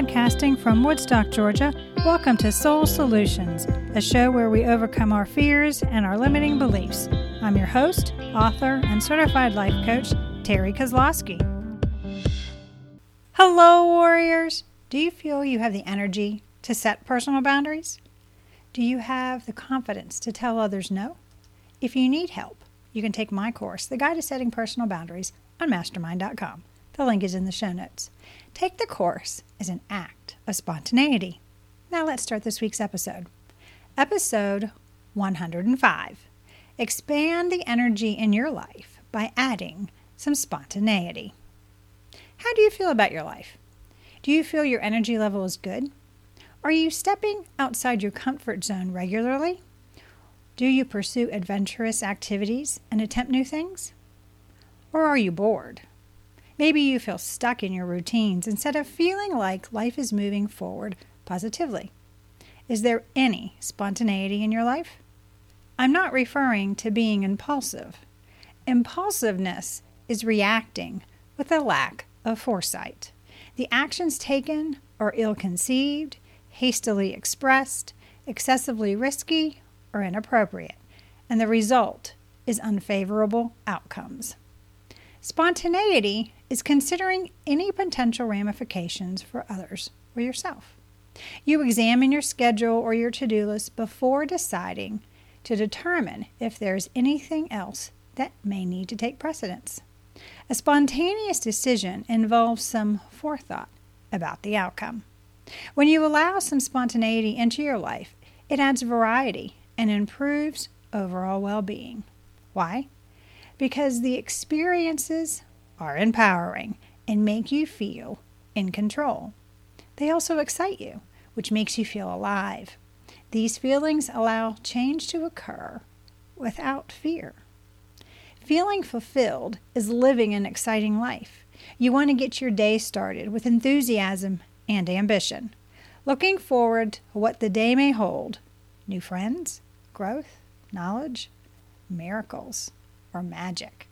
Podcasting from Woodstock, Georgia, welcome to Soul Solutions, a show where we overcome our fears and our limiting beliefs. I'm your host, author, and certified life coach, Terry Kozlowski. Hello, warriors! Do you feel you have the energy to set personal boundaries? Do you have the confidence to tell others no? If you need help, you can take my course, The Guide to Setting Personal Boundaries, on mastermind.com. The link is in the show notes. Take the course as an act of spontaneity. Now let's start this week's episode. Episode 105 Expand the energy in your life by adding some spontaneity. How do you feel about your life? Do you feel your energy level is good? Are you stepping outside your comfort zone regularly? Do you pursue adventurous activities and attempt new things? Or are you bored? Maybe you feel stuck in your routines instead of feeling like life is moving forward positively. Is there any spontaneity in your life? I'm not referring to being impulsive. Impulsiveness is reacting with a lack of foresight. The actions taken are ill conceived, hastily expressed, excessively risky, or inappropriate, and the result is unfavorable outcomes. Spontaneity is considering any potential ramifications for others or yourself. You examine your schedule or your to do list before deciding to determine if there's anything else that may need to take precedence. A spontaneous decision involves some forethought about the outcome. When you allow some spontaneity into your life, it adds variety and improves overall well being. Why? because the experiences are empowering and make you feel in control. They also excite you, which makes you feel alive. These feelings allow change to occur without fear. Feeling fulfilled is living an exciting life. You want to get your day started with enthusiasm and ambition, looking forward to what the day may hold new friends, growth, knowledge, miracles or magic.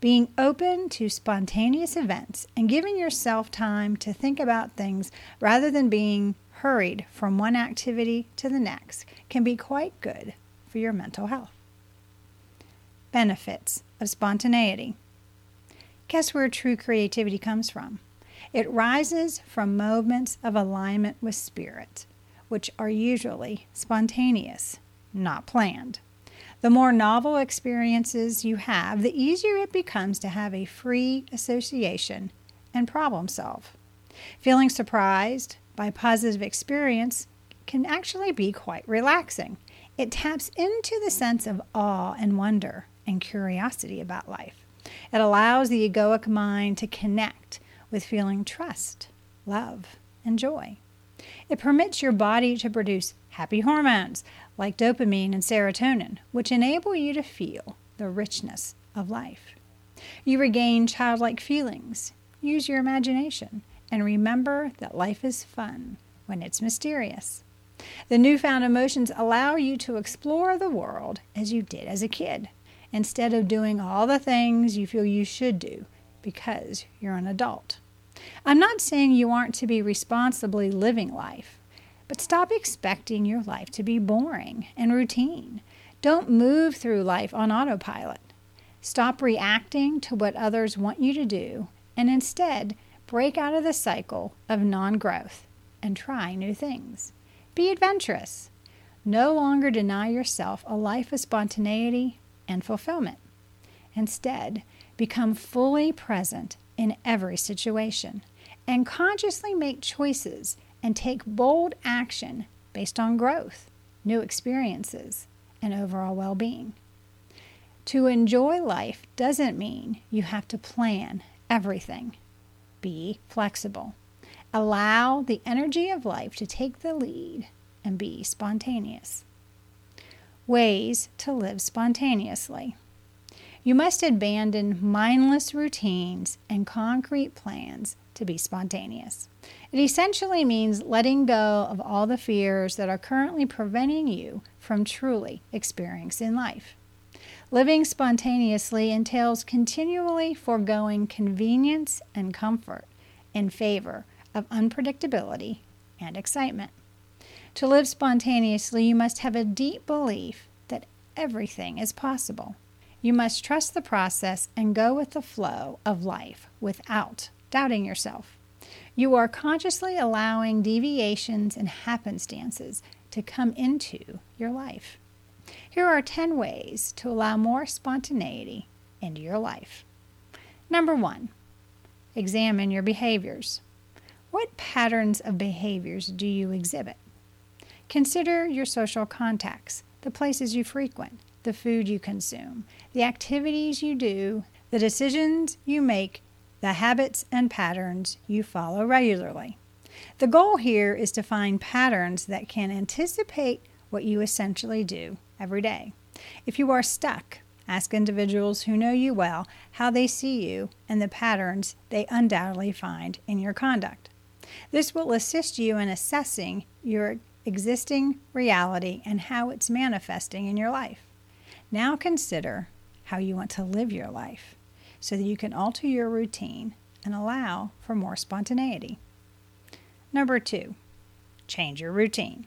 Being open to spontaneous events and giving yourself time to think about things rather than being hurried from one activity to the next can be quite good for your mental health. Benefits of spontaneity. Guess where true creativity comes from? It rises from moments of alignment with spirit, which are usually spontaneous, not planned. The more novel experiences you have, the easier it becomes to have a free association and problem solve. Feeling surprised by positive experience can actually be quite relaxing. It taps into the sense of awe and wonder and curiosity about life. It allows the egoic mind to connect with feeling trust, love, and joy. It permits your body to produce happy hormones like dopamine and serotonin, which enable you to feel the richness of life. You regain childlike feelings, use your imagination, and remember that life is fun when it's mysterious. The newfound emotions allow you to explore the world as you did as a kid, instead of doing all the things you feel you should do because you're an adult. I'm not saying you aren't to be responsibly living life. But stop expecting your life to be boring and routine. Don't move through life on autopilot. Stop reacting to what others want you to do and instead break out of the cycle of non growth and try new things. Be adventurous. No longer deny yourself a life of spontaneity and fulfillment. Instead, become fully present in every situation and consciously make choices and take bold action based on growth, new experiences, and overall well being. To enjoy life doesn't mean you have to plan everything. Be flexible. Allow the energy of life to take the lead and be spontaneous. Ways to live spontaneously. You must abandon mindless routines and concrete plans to be spontaneous. It essentially means letting go of all the fears that are currently preventing you from truly experiencing life. Living spontaneously entails continually foregoing convenience and comfort in favor of unpredictability and excitement. To live spontaneously, you must have a deep belief that everything is possible. You must trust the process and go with the flow of life without doubting yourself. You are consciously allowing deviations and happenstances to come into your life. Here are 10 ways to allow more spontaneity into your life. Number one, examine your behaviors. What patterns of behaviors do you exhibit? Consider your social contacts, the places you frequent, the food you consume, the activities you do, the decisions you make, the habits and patterns you follow regularly. The goal here is to find patterns that can anticipate what you essentially do every day. If you are stuck, ask individuals who know you well how they see you and the patterns they undoubtedly find in your conduct. This will assist you in assessing your existing reality and how it's manifesting in your life. Now consider how you want to live your life so that you can alter your routine and allow for more spontaneity. Number two, change your routine.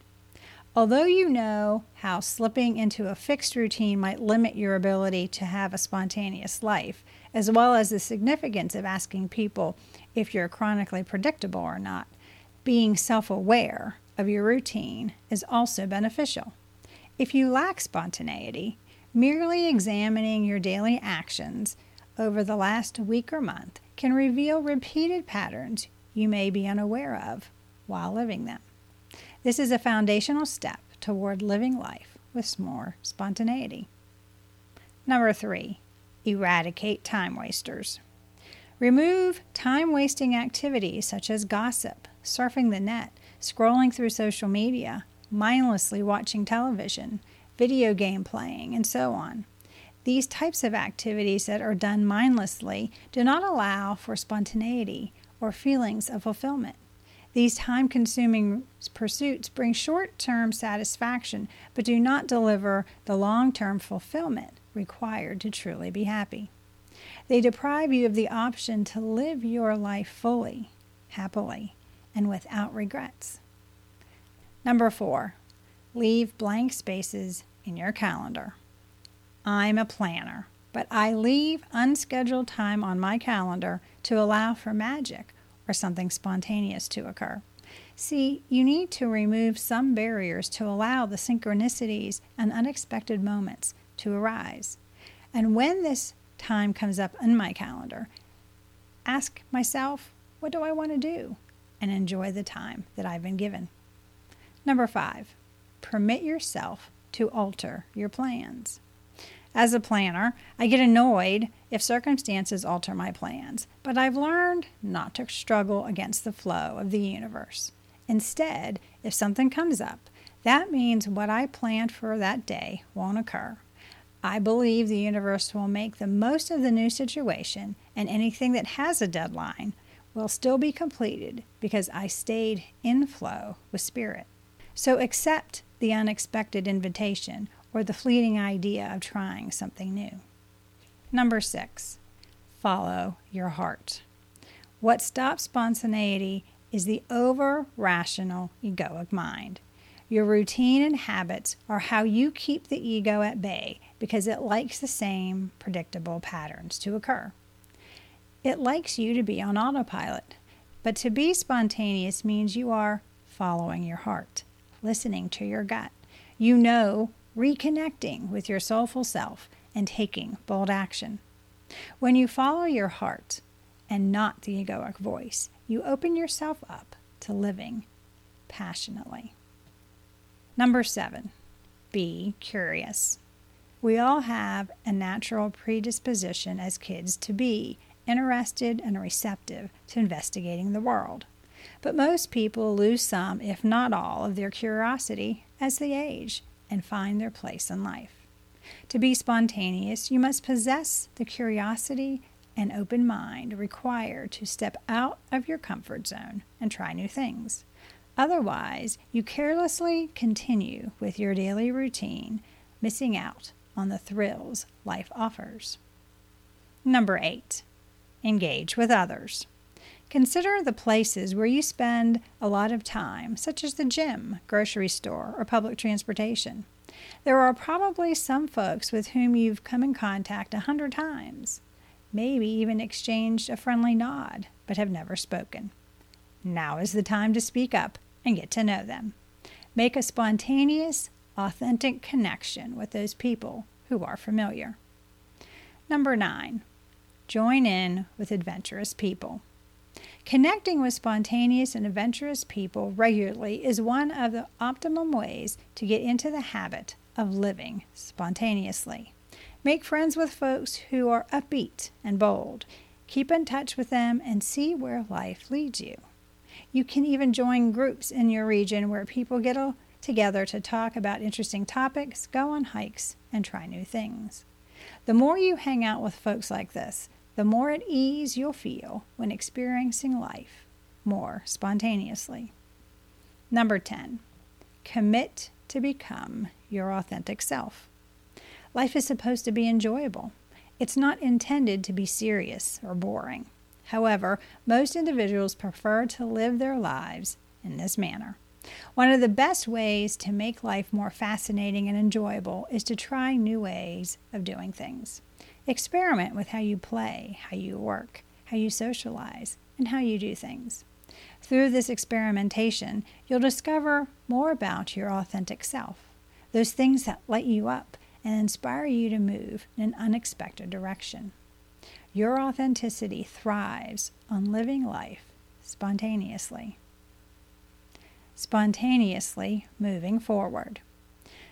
Although you know how slipping into a fixed routine might limit your ability to have a spontaneous life, as well as the significance of asking people if you're chronically predictable or not, being self aware of your routine is also beneficial. If you lack spontaneity, Merely examining your daily actions over the last week or month can reveal repeated patterns you may be unaware of while living them. This is a foundational step toward living life with more spontaneity. Number three, eradicate time wasters. Remove time wasting activities such as gossip, surfing the net, scrolling through social media, mindlessly watching television, video game playing, and so on. These types of activities that are done mindlessly do not allow for spontaneity or feelings of fulfillment. These time consuming pursuits bring short term satisfaction but do not deliver the long term fulfillment required to truly be happy. They deprive you of the option to live your life fully, happily, and without regrets. Number four, leave blank spaces in your calendar. I'm a planner, but I leave unscheduled time on my calendar to allow for magic or something spontaneous to occur. See, you need to remove some barriers to allow the synchronicities and unexpected moments to arise. And when this time comes up in my calendar, ask myself, what do I want to do? And enjoy the time that I've been given. Number five, permit yourself to alter your plans. As a planner, I get annoyed if circumstances alter my plans, but I've learned not to struggle against the flow of the universe. Instead, if something comes up, that means what I planned for that day won't occur. I believe the universe will make the most of the new situation, and anything that has a deadline will still be completed because I stayed in flow with spirit. So accept the unexpected invitation or the fleeting idea of trying something new. Number six, follow your heart. What stops spontaneity is the over rational egoic mind. Your routine and habits are how you keep the ego at bay because it likes the same predictable patterns to occur. It likes you to be on autopilot, but to be spontaneous means you are following your heart listening to your gut. You know reconnecting with your soulful self and taking bold action. When you follow your heart and not the egoic voice, you open yourself up to living passionately. Number seven, be curious. We all have a natural predisposition as kids to be interested and receptive to investigating the world. But most people lose some, if not all, of their curiosity as they age and find their place in life. To be spontaneous, you must possess the curiosity and open mind required to step out of your comfort zone and try new things. Otherwise, you carelessly continue with your daily routine, missing out on the thrills life offers. Number eight, engage with others. Consider the places where you spend a lot of time, such as the gym, grocery store, or public transportation. There are probably some folks with whom you've come in contact a hundred times, maybe even exchanged a friendly nod, but have never spoken. Now is the time to speak up and get to know them. Make a spontaneous, authentic connection with those people who are familiar. Number nine, join in with adventurous people. Connecting with spontaneous and adventurous people regularly is one of the optimum ways to get into the habit of living spontaneously. Make friends with folks who are upbeat and bold. Keep in touch with them and see where life leads you. You can even join groups in your region where people get together to talk about interesting topics, go on hikes, and try new things. The more you hang out with folks like this, the more at ease you'll feel when experiencing life more spontaneously. Number 10, commit to become your authentic self. Life is supposed to be enjoyable. It's not intended to be serious or boring. However, most individuals prefer to live their lives in this manner. One of the best ways to make life more fascinating and enjoyable is to try new ways of doing things. Experiment with how you play, how you work, how you socialize, and how you do things. Through this experimentation, you'll discover more about your authentic self, those things that light you up and inspire you to move in an unexpected direction. Your authenticity thrives on living life spontaneously. Spontaneously moving forward.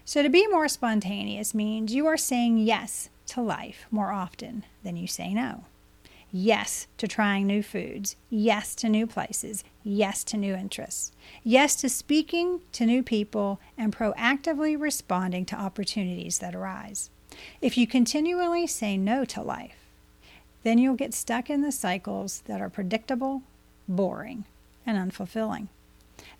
So, to be more spontaneous means you are saying yes to life more often than you say no. Yes to trying new foods. Yes to new places. Yes to new interests. Yes to speaking to new people and proactively responding to opportunities that arise. If you continually say no to life, then you'll get stuck in the cycles that are predictable, boring, and unfulfilling.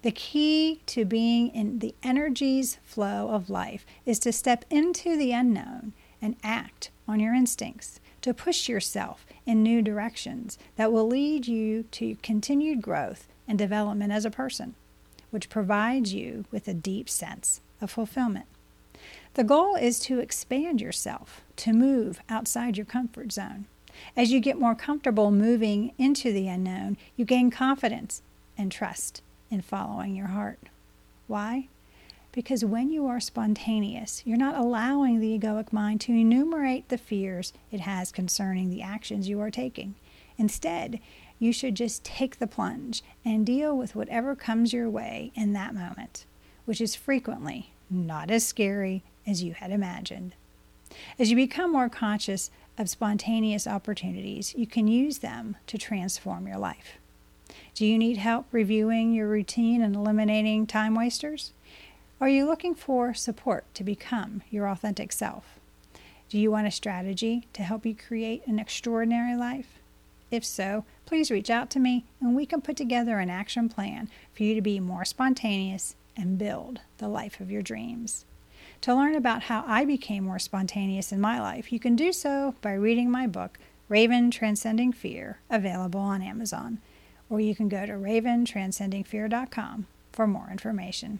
The key to being in the energies flow of life is to step into the unknown and act on your instincts, to push yourself in new directions that will lead you to continued growth and development as a person, which provides you with a deep sense of fulfillment. The goal is to expand yourself, to move outside your comfort zone. As you get more comfortable moving into the unknown, you gain confidence and trust in following your heart. Why? Because when you are spontaneous, you're not allowing the egoic mind to enumerate the fears it has concerning the actions you are taking. Instead, you should just take the plunge and deal with whatever comes your way in that moment, which is frequently not as scary as you had imagined. As you become more conscious of spontaneous opportunities, you can use them to transform your life. Do you need help reviewing your routine and eliminating time wasters? Are you looking for support to become your authentic self? Do you want a strategy to help you create an extraordinary life? If so, please reach out to me and we can put together an action plan for you to be more spontaneous and build the life of your dreams. To learn about how I became more spontaneous in my life, you can do so by reading my book, Raven Transcending Fear, available on Amazon, or you can go to raventranscendingfear.com for more information.